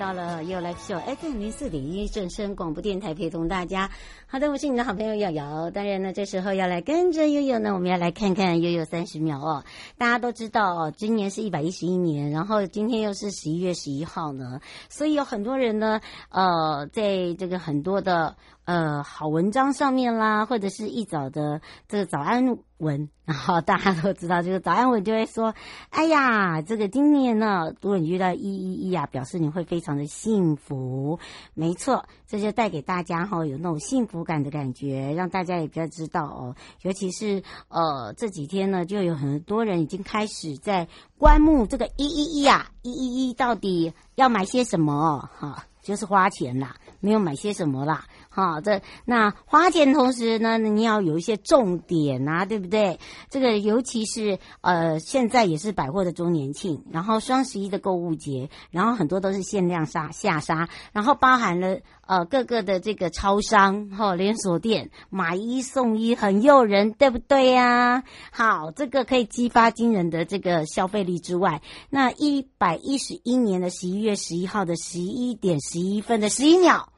到了 You Live Show FM 零四点一正声广播电台，陪同大家。好的，我是你的好朋友瑶瑶。当然呢，这时候要来跟着悠悠呢，我们要来看看悠悠三十秒哦。大家都知道哦，今年是一百一十一年，然后今天又是十一月十一号呢，所以有很多人呢，呃，在这个很多的。呃，好文章上面啦，或者是一早的这个早安文，然后大家都知道，这个早安文就会说：“哎呀，这个今年呢，如果你遇到一一一啊，表示你会非常的幸福。”没错，这就带给大家哈、哦、有那种幸福感的感觉，让大家也比较知道哦。尤其是呃这几天呢，就有很多人已经开始在观目这个一一一啊，一一一到底要买些什么哈、就是花钱啦，没有买些什么啦。好，这那花钱同时呢，你要有一些重点啊，对不对？这个尤其是呃，现在也是百货的周年庆，然后双十一的购物节，然后很多都是限量杀下杀，然后包含了呃各个的这个超商哈、哦、连锁店买一送一，很诱人，对不对呀、好，这个可以激发惊人的这个消费力之外，那一百一十一年的十一月十一号的十一点十一分的十一秒。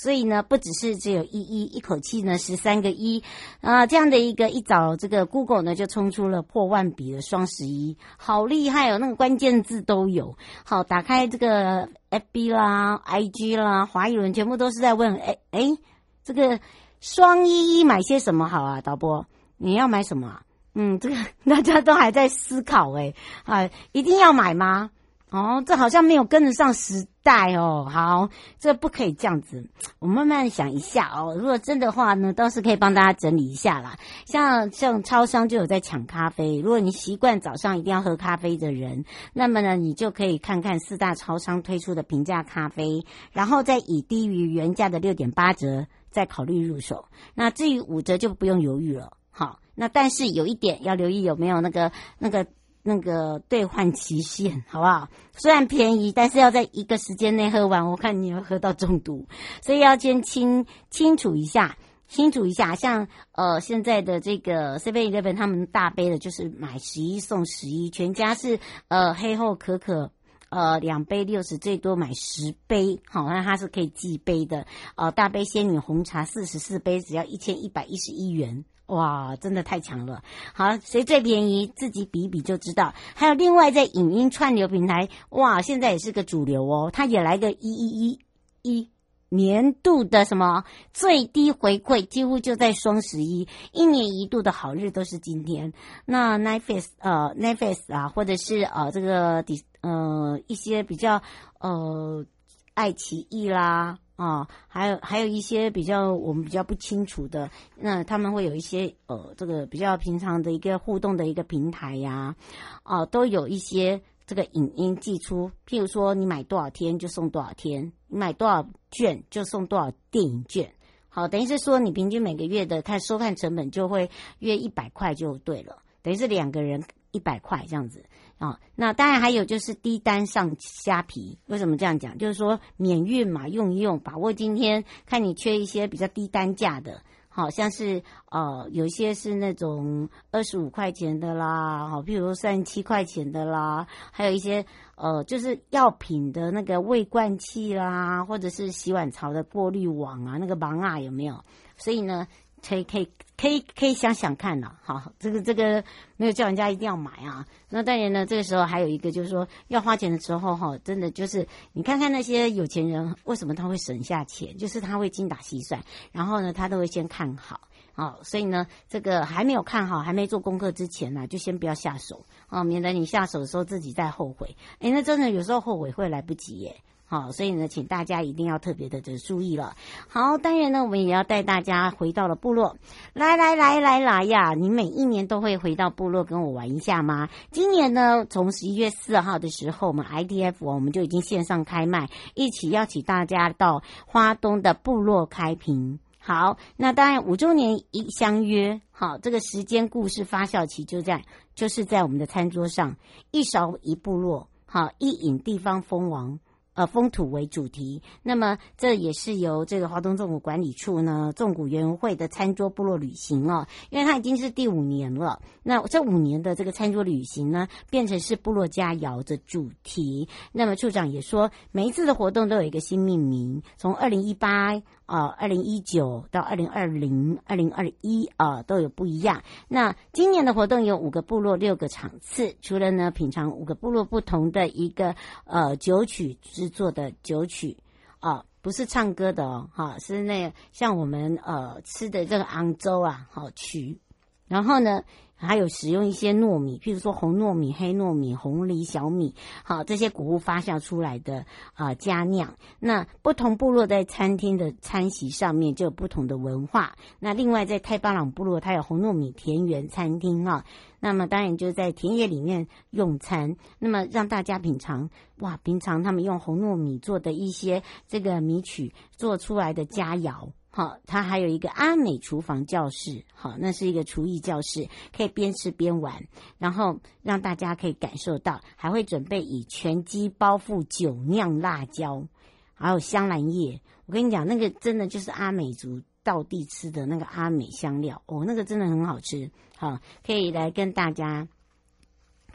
所以呢，不只是只有一一一口气呢，十三个一啊，这样的一个一早，这个 Google 呢就冲出了破万笔的双十一，好厉害哦！那个关键字都有。好，打开这个 FB 啦、IG 啦、华语文，全部都是在问：哎哎，这个双一一买些什么好啊？导播，你要买什么？嗯，这个 大家都还在思考哎，啊，一定要买吗？哦，这好像没有跟得上时代哦。好，这不可以这样子。我慢慢想一下哦。如果真的话呢，倒是可以帮大家整理一下啦。像像超商就有在抢咖啡。如果你习惯早上一定要喝咖啡的人，那么呢，你就可以看看四大超商推出的平价咖啡，然后再以低于原价的六点八折再考虑入手。那至于五折就不用犹豫了。好，那但是有一点要留意有没有那个那个。那个兑换期限好不好？虽然便宜，但是要在一个时间内喝完，我看你要喝到中毒，所以要先清清楚一下，清楚一下。像呃现在的这个 Seven Eleven 他们大杯的，就是买十一送十一，全家是呃黑后可可呃两杯六十，最多买十杯，好，那它是可以寄杯的。呃大杯仙女红茶四十四杯，只要一千一百一十一元。哇，真的太强了！好，谁最便宜，自己比一比就知道。还有另外在影音串流平台，哇，现在也是个主流哦。他也来个一一一一年度的什么最低回馈，几乎就在双十一，一年一度的好日都是今天。那 Netflix 呃 Netflix 啊，或者是呃这个呃一些比较呃爱奇艺啦。啊、还有还有一些比较我们比较不清楚的，那他们会有一些呃，这个比较平常的一个互动的一个平台呀，啊、都有一些这个影音寄出，譬如说你买多少天就送多少天，你买多少券就送多少电影券，好，等于是说你平均每个月的看收看成本就会约一百块就对了，等于是两个人一百块这样子啊、那当然还有就是低单上虾皮，为什么这样讲？就是说免运嘛，用一用，把握今天看你缺一些比较低单价的。好像是呃，有一些是那种二十五块钱的啦，好，譬如说三十七块钱的啦，还有一些呃，就是药品的那个胃灌器啦，或者是洗碗槽的过滤网啊，那个网啊有没有？所以呢。可以可以可以可以想想看呐，好，这个这个没有叫人家一定要买啊。那当然呢，这个时候还有一个就是说，要花钱的时候哈，真的就是你看看那些有钱人为什么他会省下钱，就是他会精打细算，然后呢，他都会先看好，好，所以呢，这个还没有看好，还没做功课之前呢，就先不要下手啊，免得你下手的时候自己再后悔。诶，那真的有时候后悔会来不及耶。好，所以呢，请大家一定要特别的的注意了。好，当然呢，我们也要带大家回到了部落。来来来来来呀！你每一年都会回到部落跟我玩一下吗？今年呢，从十一月四号的时候，我们 IDF 我们就已经线上开卖，一起邀请大家到花东的部落开屏。好，那当然五周年一相约，好，这个时间故事发酵期就在就是在我们的餐桌上，一勺一部落，好，一饮地方蜂王。呃，风土为主题，那么这也是由这个华东纵谷管理处呢，纵谷园会的餐桌部落旅行哦，因为它已经是第五年了。那这五年的这个餐桌旅行呢，变成是部落佳肴的主题。那么处长也说，每一次的活动都有一个新命名，从二零一八。啊，二零一九到二零二零、二零二一啊，都有不一样。那今年的活动有五个部落六个场次，除了呢品尝五个部落不同的一个呃酒曲制作的酒曲啊，不是唱歌的哦，哈、是那像我们呃吃的这个昂州啊，好曲，然后呢。还有使用一些糯米，譬如说红糯米、黑糯米、红藜、小米，好，这些谷物发酵出来的啊佳酿。那不同部落在餐厅的餐席上面就有不同的文化。那另外在泰巴朗部落，它有红糯米田园餐厅啊。那么当然就在田野里面用餐，那么让大家品尝哇，平常他们用红糯米做的一些这个米曲做出来的佳肴。好，它还有一个阿美厨房教室，好，那是一个厨艺教室，可以边吃边玩，然后让大家可以感受到，还会准备以全鸡包覆酒酿辣椒，还有香兰叶。我跟你讲，那个真的就是阿美族到地吃的那个阿美香料哦，那个真的很好吃，好，可以来跟大家。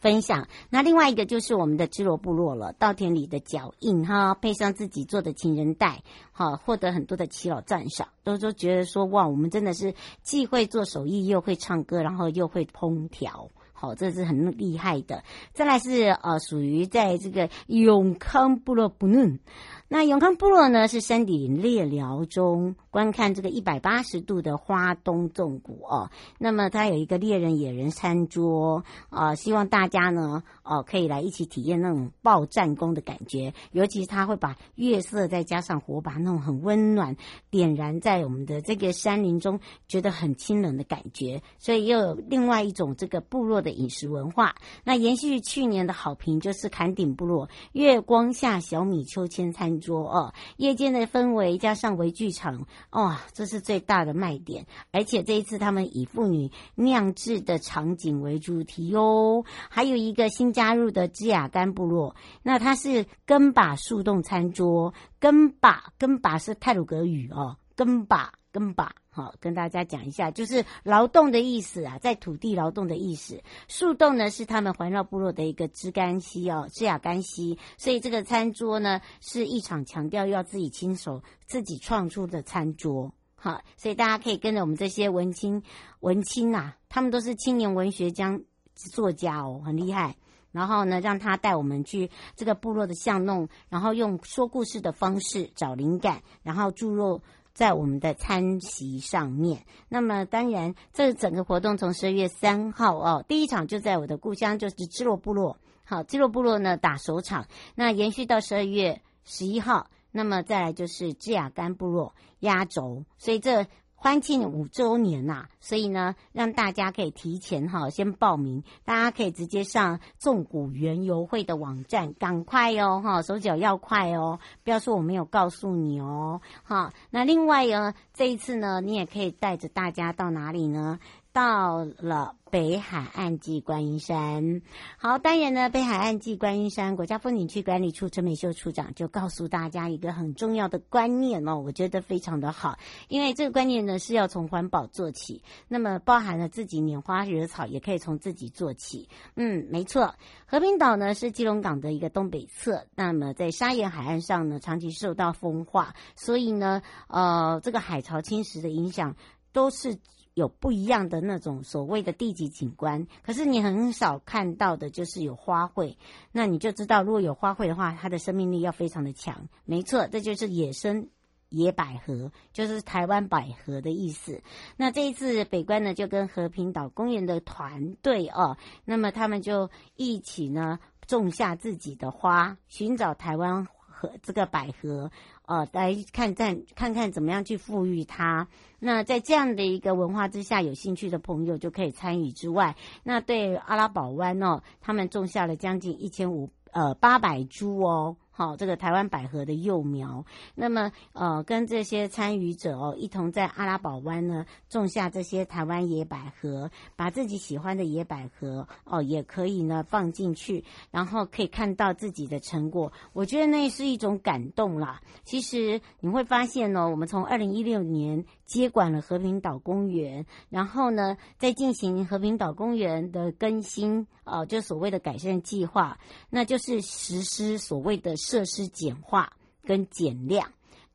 分享。那另外一个就是我们的支罗部落了，稻田里的脚印哈，配上自己做的情人带，好，获得很多的耆老赞赏，都都觉得说哇，我们真的是既会做手艺，又会唱歌，然后又会烹调，好，这是很厉害的。再来是呃，属于在这个永康部落不嫩。那永康部落呢，是山顶猎寮中观看这个一百八十度的花东纵谷哦。那么它有一个猎人野人餐桌啊、呃，希望大家呢哦、呃、可以来一起体验那种报战功的感觉。尤其是他会把月色再加上火把那种很温暖点燃在我们的这个山林中，觉得很清冷的感觉。所以又有另外一种这个部落的饮食文化。那延续去年的好评，就是坎顶部落月光下小米秋千餐桌。哦，夜间的氛围加上微剧场，哇，这是最大的卖点。而且这一次他们以妇女酿制的场景为主题哟，还有一个新加入的芝雅干部落，那它是根把树洞餐桌，根把根把是泰鲁格语哦，根把根把。好，跟大家讲一下，就是劳动的意思啊，在土地劳动的意思。树洞呢是他们环绕部落的一个枝干溪哦，枝桠干溪，所以这个餐桌呢是一场强调要自己亲手自己创出的餐桌。好，所以大家可以跟着我们这些文青文青呐、啊，他们都是青年文学家作家哦，很厉害。然后呢，让他带我们去这个部落的巷弄，然后用说故事的方式找灵感，然后注入。在我们的餐席上面，那么当然，这整个活动从十二月三号哦，第一场就在我的故乡，就是基洛部落。好，基洛部落呢打首场，那延续到十二月十一号，那么再来就是基亚干部落压轴，所以这。欢庆五周年呐、所以呢，让大家可以提前哈先报名，大家可以直接上纵谷园游会的网站，赶快哦哈，手脚要快哦，不要说我没有告诉你哦哈。那另外呢，这一次呢，你也可以带着大家到哪里呢？到了北海岸暨观音山，好，当然呢，北海岸暨观音山国家风景区管理处陈美秀处长就告诉大家一个很重要的观念哦，我觉得非常的好，因为这个观念呢是要从环保做起，那么包含了自己拈花惹草也可以从自己做起。嗯，没错，和平岛呢是基隆港的一个东北侧，那么在砂岩海岸上呢长期受到风化，所以呢，呃，这个海潮侵蚀的影响都是。有不一样的那种所谓的地级景观，可是你很少看到的就是有花卉，那你就知道如果有花卉的话，它的生命力要非常的强。没错，这就是野生野百合，就是台湾百合的意思。那这一次北关呢，就跟和平岛公园的团队哦，那么他们就一起呢种下自己的花，寻找台湾和这个百合。呃，来看看看看怎么样去富裕它。那在这样的一个文化之下，有兴趣的朋友就可以参与之外，那对阿拉堡湾哦，他们种下了将近一千五呃八百株哦。好，这个台湾百合的幼苗，那么呃，跟这些参与者哦，一同在阿拉堡湾呢种下这些台湾野百合，把自己喜欢的野百合哦，也可以呢放进去，然后可以看到自己的成果。我觉得那是一种感动啦。其实你会发现呢，我们从二零一六年接管了和平岛公园，然后呢，在进行和平岛公园的更新，哦，就所谓的改善计划，那就是实施所谓的。设施简化跟减量，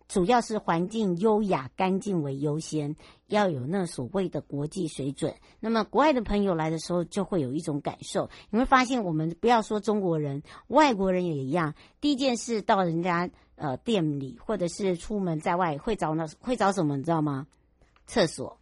主要是环境优雅干净为优先，要有那所谓的国际水准。那么国外的朋友来的时候，就会有一种感受。你会发现，我们不要说中国人，外国人也一样。第一件事到人家呃店里，或者是出门在外，会找那会找什么？你知道吗？厕所。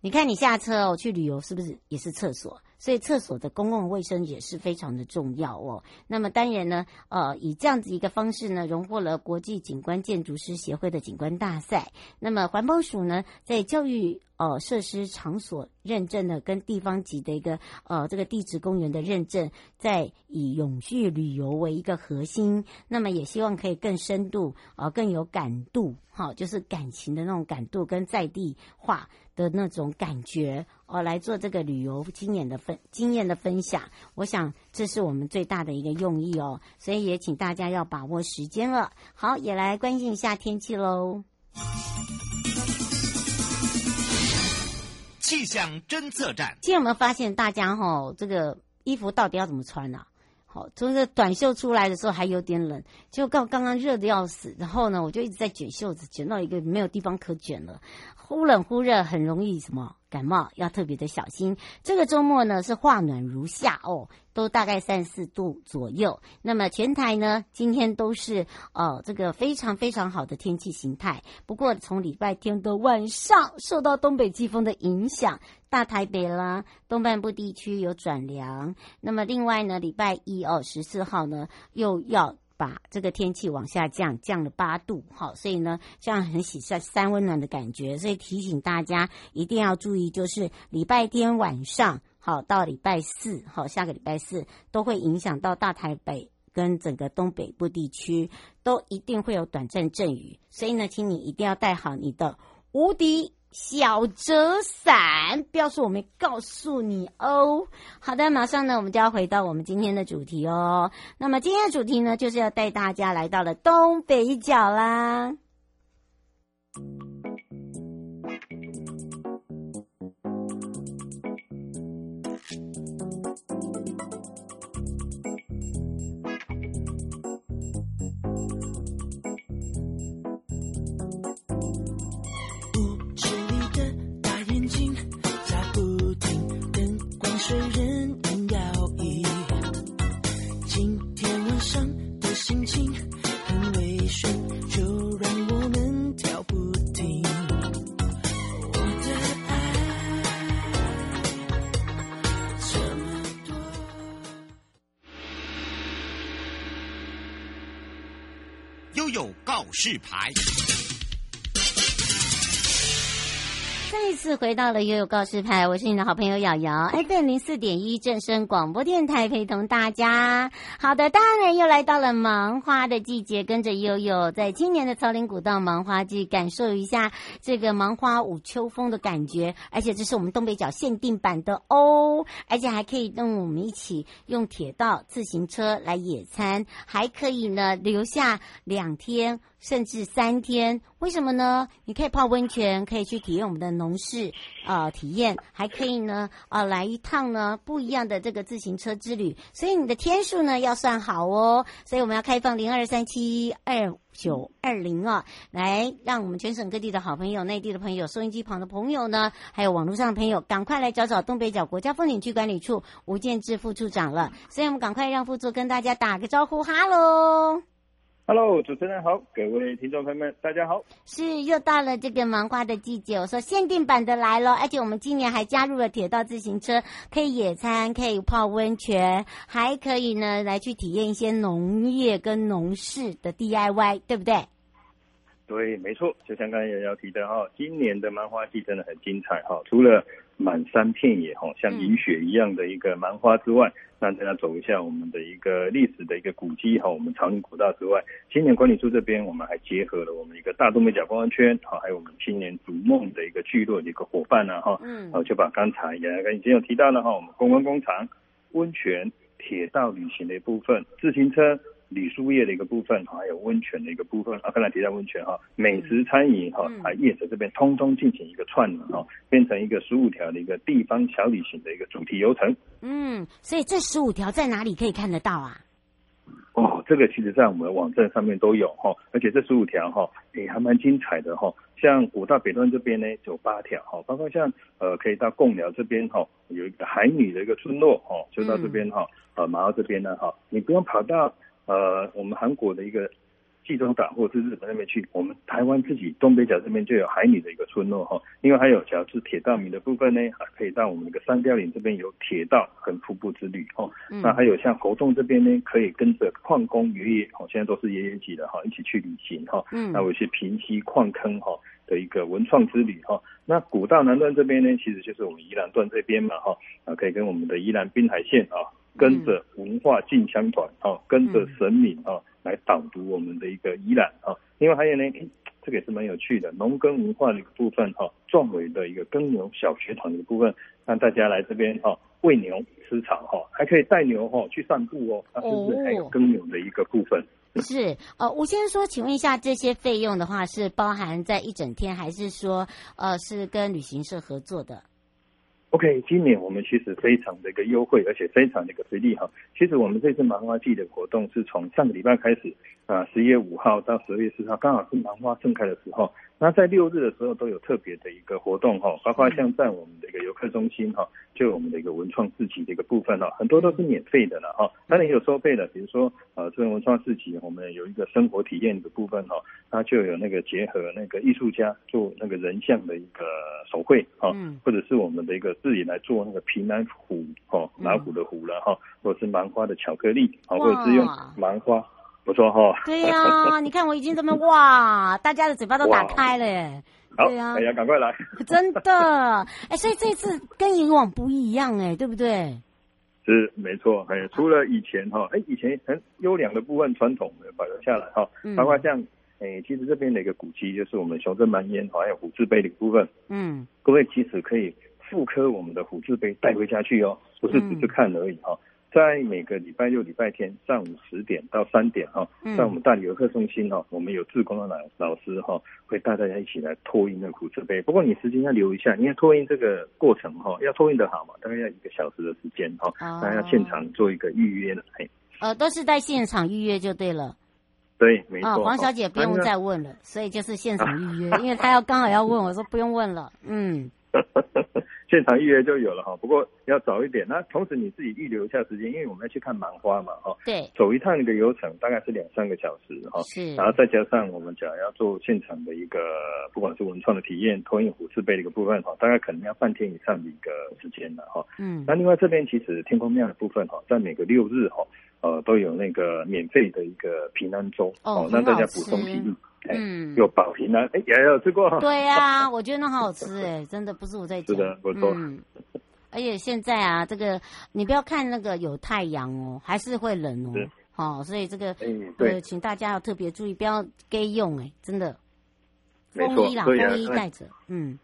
你看你下车哦，去旅游是不是也是厕所？所以厕所的公共卫生也是非常的重要哦。那么当然呢，呃，以这样子一个方式呢，荣获了国际景观建筑师协会的景观大赛。那么环保署呢，在教育呃设施场所认证呢，跟地方级的一个呃这个地质公园的认证，在以永续旅游为一个核心。那么也希望可以更深度呃更有感度，哈、就是感情的那种感度跟在地化的那种感觉。哦，来做这个旅游经验的分经验的分享，我想这是我们最大的一个用意哦，所以也请大家要把握时间了。好，也来关心一下天气喽。气象侦测站，今天有没有发现大家哈、哦，这个衣服到底要怎么穿呢、啊？好，从这短袖出来的时候还有点冷，就刚刚刚热的要死，然后呢，我就一直在卷袖子，卷到一个没有地方可卷了，忽冷忽热，很容易什么？感冒要特别的小心。这个周末呢是化暖如夏哦，都大概三四度左右。那么全台呢今天都是呃这个非常非常好的天气形态。不过从礼拜天的晚上受到东北季风的影响，大台北啦东半部地区有转凉。那么另外呢礼拜一哦十四号呢又要。把这个天气往下降，降了八度，好，所以呢，这样很喜三三温暖的感觉，所以提醒大家一定要注意，就是礼拜天晚上，好到礼拜四，好下个礼拜四都会影响到大台北跟整个东北部地区，都一定会有短暂阵雨，所以呢，请你一定要带好你的无敌。小折伞，不要说我没告诉你哦。好的，马上呢，我们就要回到我们今天的主题哦。那么今天的主题呢，就是要带大家来到了东北角啦。告示牌。再一次回到了悠悠告示牌，我是你的好朋友瑶瑶，FM 零四点一正声广播电台，陪同大家。好的，当然又来到了芒花的季节，跟着悠悠在今年的草林古道芒花季，感受一下这个芒花舞秋风的感觉。而且这是我们东北角限定版的哦，而且还可以跟我们一起用铁道、自行车来野餐，还可以呢留下两天。甚至三天，为什么呢？你可以泡温泉，可以去体验我们的农事啊、呃、体验，还可以呢啊、来一趟呢不一样的这个自行车之旅。所以你的天数呢要算好哦。所以我们要开放零二三七二九二零啊，来让我们全省各地的好朋友、内地的朋友、收音机旁的朋友呢，还有网络上的朋友，赶快来找找东北角国家风景区管理处吴建志副处长了。所以我们赶快让副座跟大家打个招呼，哈喽。Hello，主持人好，各位听众朋友们，大家好。是又到了这个芒花的季节，我说限定版的来了，而且我们今年还加入了铁道自行车，可以野餐，可以泡温泉，还可以呢来去体验一些农业跟农事的 DIY，对不对？对，没错，就像刚才瑶瑶提的哈，今年的漫画季真的很精彩哈，除了满山遍野哈，像银雪一样的一个蛮花之外，嗯、让大家走一下我们的一个历史的一个古迹哈，我们长宁古道之外，青年管理处这边我们还结合了我们一个大东北角观光圈哈，还有我们青年逐梦的一个聚落的一个伙伴呢哈，嗯，就把刚才也已经有提到了哈，我们公关工厂、温泉、铁道旅行的一部分、自行车。旅宿业的一个部分，还有温泉的一个部分啊，刚才提到温泉哈，美食餐饮哈，啊业者这边通通进行一个串联哈，变成一个十五条的一个地方小旅行的一个主题游程。嗯，所以这十五条在哪里可以看得到啊？哦，这个其实在我们的网站上面都有哈，而且这十五条哈，也还蛮精彩的哈。像古大北端这边呢，有八条哈，包括像呃，可以到贡寮这边哈，有一个海女的一个村落哈，就到这边哈，呃，马澳这边呢哈，你不用跑到。呃，我们韩国的一个济州岛或者是日本那边去，我们台湾自己东北角这边就有海女的一个村落哈。另外还有，假如是铁道迷的部分呢，还可以到我们那个三貂岭这边有铁道跟瀑布之旅哦。嗯、那还有像活动这边呢，可以跟着矿工爷爷哦，现在都是爷爷级的哈，一起去旅行哈。嗯。那有些平溪矿坑哈的一个文创之旅哈。那古道南段这边呢，其实就是我们宜兰段这边嘛哈，啊可以跟我们的宜兰滨海线啊。跟着文化进香团啊，跟着神明啊来导读我们的一个宜兰啊。另外还有呢，这个也是蛮有趣的，农耕文化的一个部分哈，壮伟的一个耕牛小学堂的一个部分，让大家来这边哈喂牛吃草哈，还可以带牛哈去散步哦。那是不是还有耕牛的一个部分？是呃，吴先生说，请问一下，这些费用的话是包含在一整天，还是说呃是跟旅行社合作的？OK，今年我们其实非常的一个优惠，而且非常的一个福利哈。其实我们这次芒花季的活动是从上个礼拜开始啊，十一月五号到十二月四号，刚好是芒花盛开的时候。那在六日的时候都有特别的一个活动哈，包括像在我们的一个游客中心哈，就有我们的一个文创市集的一个部分哈，很多都是免费的了哈，当然也有收费的，比如说呃，这个文创市集我们有一个生活体验的部分哈，它就有那个结合那个艺术家做那个人像的一个手绘哈，或者是我们的一个自己来做那个平安虎哈，老虎的虎了哈，或者是芒花的巧克力啊，或者是用芒花。不错哈，对呀、啊，你看我已经这么哇，大家的嘴巴都打开了耶。好，对呀，哎呀，赶快来，真的，哎，所以这次跟以往不一样哎，对不对？是没错，哎，除了以前哈，哎，以前很优良的部分传统的保留下来哈，包括像哎，其实这边的一个古迹就是我们雄镇蛮烟还有虎字碑的部分，嗯，各位其实可以复刻我们的虎字碑带回家去哦，不是只是看而已哈。嗯在每个礼拜六、礼拜天上午十点到三点哈，在我们大理游客中心哈，我们有志工的老老师哈，会带大家一起来托运那个虎字碑。不过你时间要留一下，因为托运这个过程哈，要托运的好嘛，大概要一个小时的时间哈，大家要现场做一个预约的。呃，都是在现场预约就对了。对，没错。黄小姐不用再问了，所以就是现场预约，因为她要刚好要问，我说不用问了，嗯。现场预约就有了哈，不过要早一点。那同时你自己预留一下时间，因为我们要去看蛮花嘛哈。对。走一趟那个游程大概是两三个小时哈。是。然后再加上我们讲要做现场的一个，不管是文创的体验、投影虎字碑的一个部分哈，大概可能要半天以上的一个时间了哈。嗯。那另外这边其实天空庙的部分哈，在每个六日哈，呃，都有那个免费的一个平安粥哦，让大家补充体力。嗯，有保平安，哎，也有吃过。对呀、啊，我觉得那好好吃哎，真的不是我在讲。是的，不错。嗯，而且现在啊，这个你不要看那个有太阳哦，还是会冷哦。好、哦，所以这个对，请大家要特别注意，不要给用哎，真的。风衣啦，风衣带着，嗯。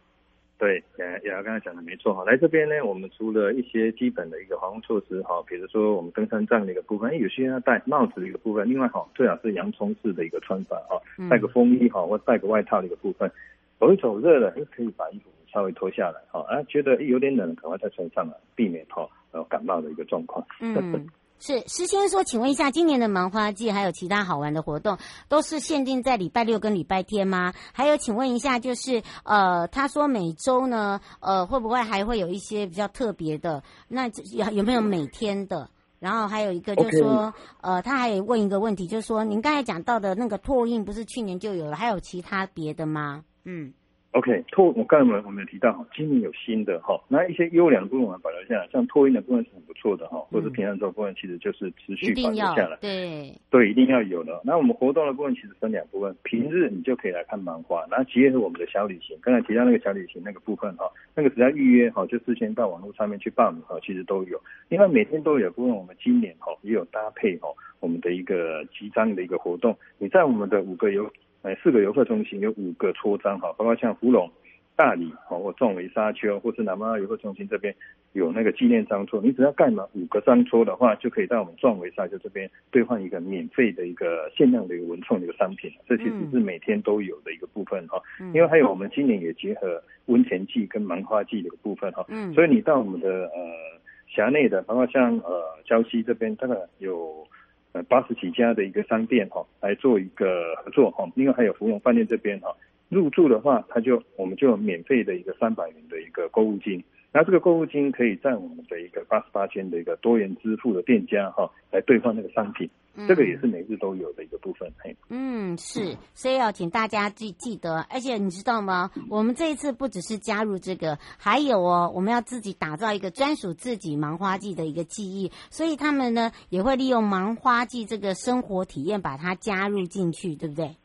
对，也也要刚才讲的没错哈。来这边呢，我们除了一些基本的一个防护措施哈，比如说我们登山杖的一个部分，有些人要戴帽子的一个部分。另外哈，最好是洋葱式的一个穿法哈，带个风衣哈，或带个外套的一个部分。走一走热了，又，可以把衣服稍微脱下来哈。啊，觉得有点冷，赶快再穿上了，避免哈呃感冒的一个状况。嗯。是诗先说，请问一下，今年的芒花季还有其他好玩的活动，都是限定在礼拜六跟礼拜天吗？还有，请问一下，就是呃，他说每周呢，呃，会不会还会有一些比较特别的？那有有没有每天的？然后还有一个就是说，Okay. 呃，他还问一个问题，就是说，您刚才讲到的那个拓印，不是去年就有了，还有其他别的吗？嗯。OK，拓我刚才我们我们有提到哈，今年有新的哈，那一些优良的部分我们保留下来，像拓印的部分是很不错的哈，或者平安钟部分其实就是持续保留下来，对对，一定要有的。那我们活动的部分其实分两部分，平日你就可以来看漫画，然后结合我们的小旅行，刚才提到那个小旅行那个部分哈，那个只要预约哈，就事先到网络上面去报名哈，其实都有。另外每天都有部分，我们今年哈也有搭配哈我们的一个集章的一个活动，你在我们的五个游。哎，四个游客中心有五个戳章哈，包括像福隆、大理哈或壮维沙丘，或是南妈游客中心这边有那个纪念章戳，你只要盖满五个章戳的话，就可以到我们壮维沙丘这边兑换一个免费的一个限量的一个文创的一个商品。这其实是每天都有的一个部分哈，因为还有我们今年也结合温泉季跟芒花季的一个部分哈，嗯所以你到我们的呃辖内的，包括像呃礁溪这边，大概有。八十几家的一个商店哈，来做一个合作哈。另外还有芙蓉饭店这边哈，入住的话，他就我们就免费的一个三百元的一个购物金。那这个购物金可以在我们的一个八十八间的一个多元支付的店家哈，来兑换那个商品。这个也是每日都有的一个部分，嘿。嗯，是，所以要请大家记记得，而且你知道吗？我们这一次不只是加入这个，还有哦，我们要自己打造一个专属自己芒花季的一个记忆，所以他们呢也会利用芒花季这个生活体验把它加入进去，对不对？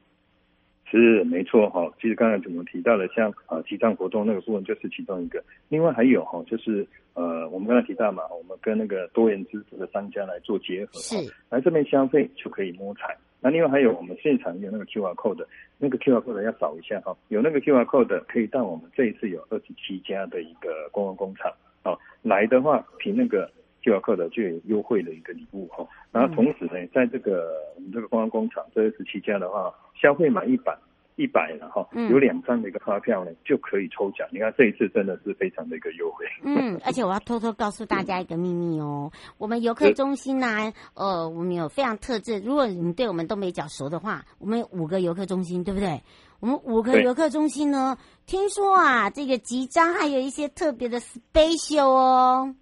是没错哈，其实刚才怎么提到了像啊集章活动那个部分就是其中一个，另外还有哈就是呃我们刚才提到嘛，我们跟那个多元支付的商家来做结合，是来这边消费就可以摸彩。那另外还有我们现场有那个 QR code 的，那个 QR code 要扫一下哈，有那个 QR code 可以到我们这一次有二十七家的一个观光工厂哦来的话凭那个 QR code 就有优惠的一个礼物哈。然后同时呢，在这个我们这个观光工厂这二十七家的话。消费满一百一百了哈，有两张的一个发票呢，就可以抽奖。你看这一次真的是非常的一个优惠。嗯，而且我要偷偷告诉大家一个秘密哦，我们游客中心呢、啊，呃，我们有非常特质。如果你对我们东北角熟的话，我们有五个游客中心，对不对？我们五个游客中心呢，听说啊，这个集章还有一些特别的 special 哦。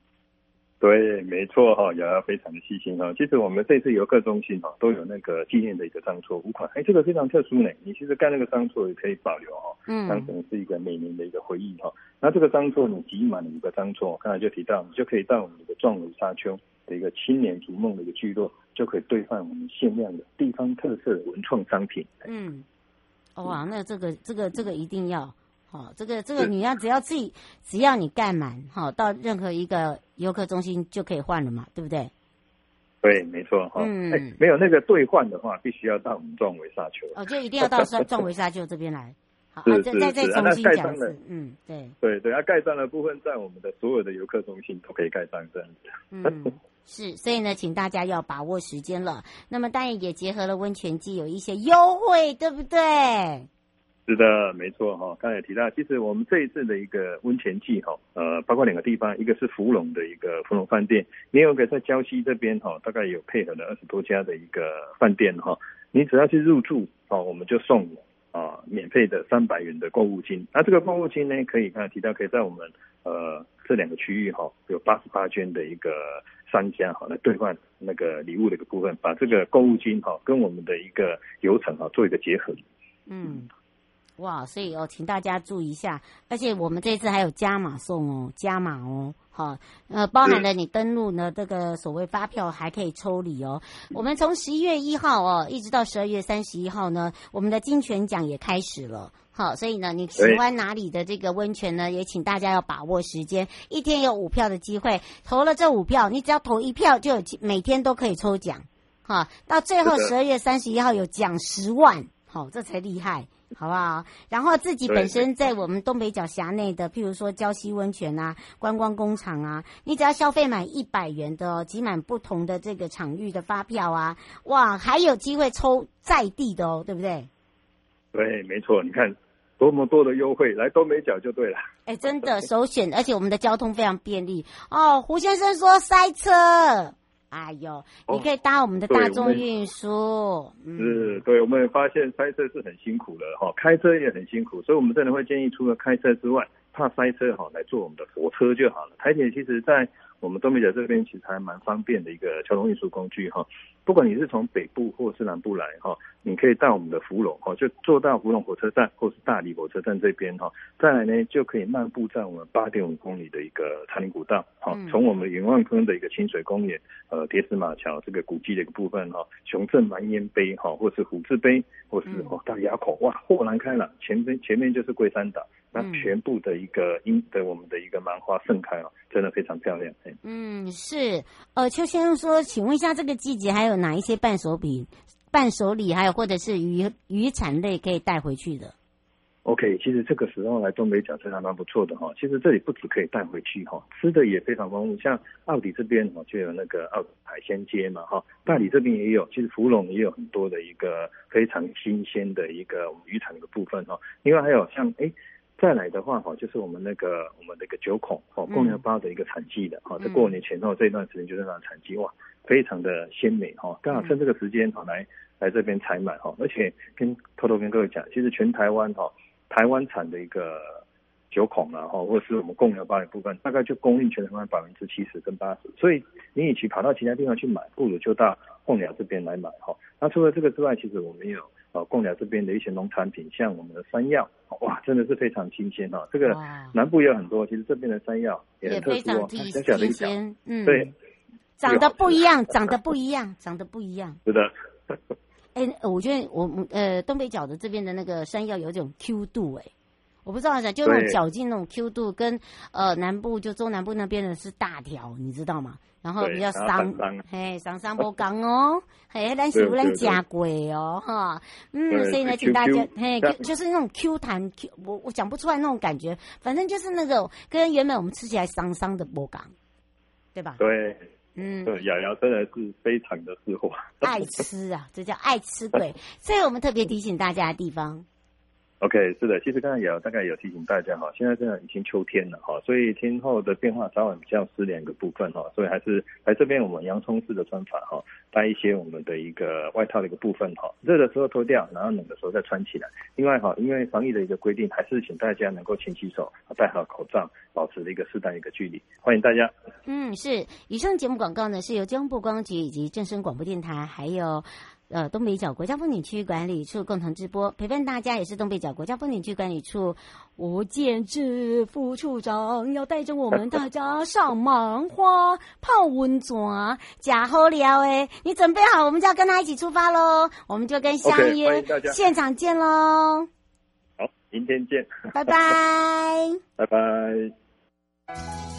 对，没错哈，瑶瑶非常的细心哈。其实我们这次游客中心哈都有那个纪念的一个章戳五款，哎，这个非常特殊呢。你其实盖那个章戳也可以保留哈，嗯，当成是一个每年的一个回忆哈。那这个章戳你集满了一个章戳，刚才就提到，你就可以到我们的壮围沙丘的一个青年逐梦的一个聚落，就可以兑换我们限量的地方特色的文创商品。嗯，哇，那这个这个这个一定要。好，这个这个你要只要自己，只要你盖满，好，到任何一个游客中心就可以换了嘛，对不对？对，没错哈。嗯、欸，没有那个兑换的话，必须要到我们壮围沙丘。哦，就一定要到壮壮围沙丘这边来。好，再再再重新讲一次。嗯，对。对对，要盖章的部分在我们的所有的游客中心都可以盖章这样子。嗯，是，所以呢，请大家要把握时间了。那么当然也结合了温泉季，有一些优惠，对不对？是的，没错哈。刚才也提到，其实我们这一次的一个温泉季哈，呃，包括两个地方，一个是芙蓉的一个芙蓉饭店，另外一个在礁溪这边哈，大概有配合了二十多家的一个饭店哈。你只要去入住哦，我们就送啊免费的三百元的购物金。那这个购物金呢，可以刚才提到，可以在我们呃这两个区域哈，有八十八间的一个商家哈来兑换那个礼物的一个部分，把这个购物金哈跟我们的一个流程哈做一个结合。嗯。哇，所以哦，请大家注意一下，而且我们这次还有加码送哦，加码哦，好，呃，包含了你登录呢，这个所谓发票还可以抽礼哦。我们从十一月一号哦，一直到十二月三十一号呢，我们的金泉奖也开始了。好，所以呢，你喜欢哪里的这个温泉呢？也请大家要把握时间，一天有五票的机会，投了这五票，你只要投一票，就有每天都可以抽奖。好，到最后十二月三十一号有奖十万，好，这才厉害。好不好？然后自己本身在我们东北角辖内的，譬如说礁溪温泉啊、观光工厂啊，你只要消费满一百元的哦，集满不同的这个场域的发票啊，哇，还有机会抽在地的哦，对不对？对，没错。你看多么多的优惠，来东北角就对了。哎，真的首选，而且我们的交通非常便利哦。胡先生说塞车。哎呦，哦、你可以搭我们的大众运输。是，对，我们也发现塞车是很辛苦的哈，开车也很辛苦，所以我们真的会建议，除了开车之外，怕塞车哈，来坐我们的火车就好了。台铁其实在我们东北角这边其实还蛮方便的一个交通运输工具哈。不管你是从北部或是南部来哈，你可以到我们的福隆哈，就坐到福隆火车站或是大理火车站这边哈，再来呢就可以漫步在我们八点五公里的一个茶林古道哈，从我们远望坑的一个清水公园，呃，叠石马桥这个古迹的一个部分哈，雄镇蛮烟碑哈，或是虎字碑，或是哦大垭口哇，豁然开朗，前边前面就是龟山岛。那全部的一个樱的我们的一个芒花盛开哦，真的非常漂亮。嗯，是。呃，邱先生说，请问一下，这个季节还有哪一些伴手礼、伴手礼，还有或者是渔渔产类可以带回去的？OK，其实这个时候来东北角真的还蛮不错的哈。其实这里不止可以带回去哈，吃的也非常丰富。像澳底这边哈，就有那个澳海鲜街嘛哈，大理这边也有，其实福隆也有很多的一个非常新鲜的一个渔产的部分哈。另外还有像哎。再来的话哈，就是我们那个我们那个九孔哦，贡寮八的一个产季的哈，在过年前后这一段时间就是它的产季哇，非常的鲜美哈，刚好趁这个时间哈来来这边采买哈，而且跟偷偷跟各位讲，其实全台湾哈，台湾产的一个九孔啊哈，或者是我们贡寮鲍的部分，大概就供应全台湾百分之七十跟八十，所以你与其跑到其他地方去买，不如就到贡寮这边来买哈。那除了这个之外，其实我们有。哦，贡寮这边的一些农产品，像我们的山药，哇，真的是非常新鲜哈。这个南部也有很多，其实这边的山药也很特殊哦，小小的一条，嗯，对，长得不一样，长得不一样，长得不一样。是的。哎、欸，我觉得我呃东北角的这边的那个山药有一种 Q 度哎、欸，我不知道就那种嚼劲那种 Q 度，跟呃南部就中南部那边的是大条，你知道吗？然后比较伤，嘿，伤伤不刚哦，嘿，但是不咱加鬼哦，哈，嗯，所以呢，请大家，嘿，就是那种 Q 弹，Q，我我讲不出来那种感觉，反正就是那种跟原本我们吃起来伤伤的波刚，对吧？对，嗯，对，瑶瑶真的是非常的适合，爱吃啊，这叫爱吃鬼，所以我们特别提醒大家的地方。OK，是的，其实刚才也有大概有提醒大家哈，现在真的已经秋天了哈，所以天候的变化早晚比较湿凉的部分哈，所以还是来这边我们洋葱式的穿法哈，带一些我们的一个外套的一个部分哈，热的时候脱掉，然后冷的时候再穿起来。另外哈，因为防疫的一个规定，还是请大家能够勤洗手，戴好口罩，保持一个适当一个距离。欢迎大家。嗯，是。以上节目广告呢，是由交通部光局以及正声广播电台还有。呃，东北角国家风景区管理处共同直播，陪伴大家也是东北角国家风景区管理处吴建志副处长，要带着我们大家上芒花泡温泉，假好聊哎！你准备好，我们就要跟他一起出发喽！我们就跟相约现场见喽！好，明天见，拜拜，拜拜。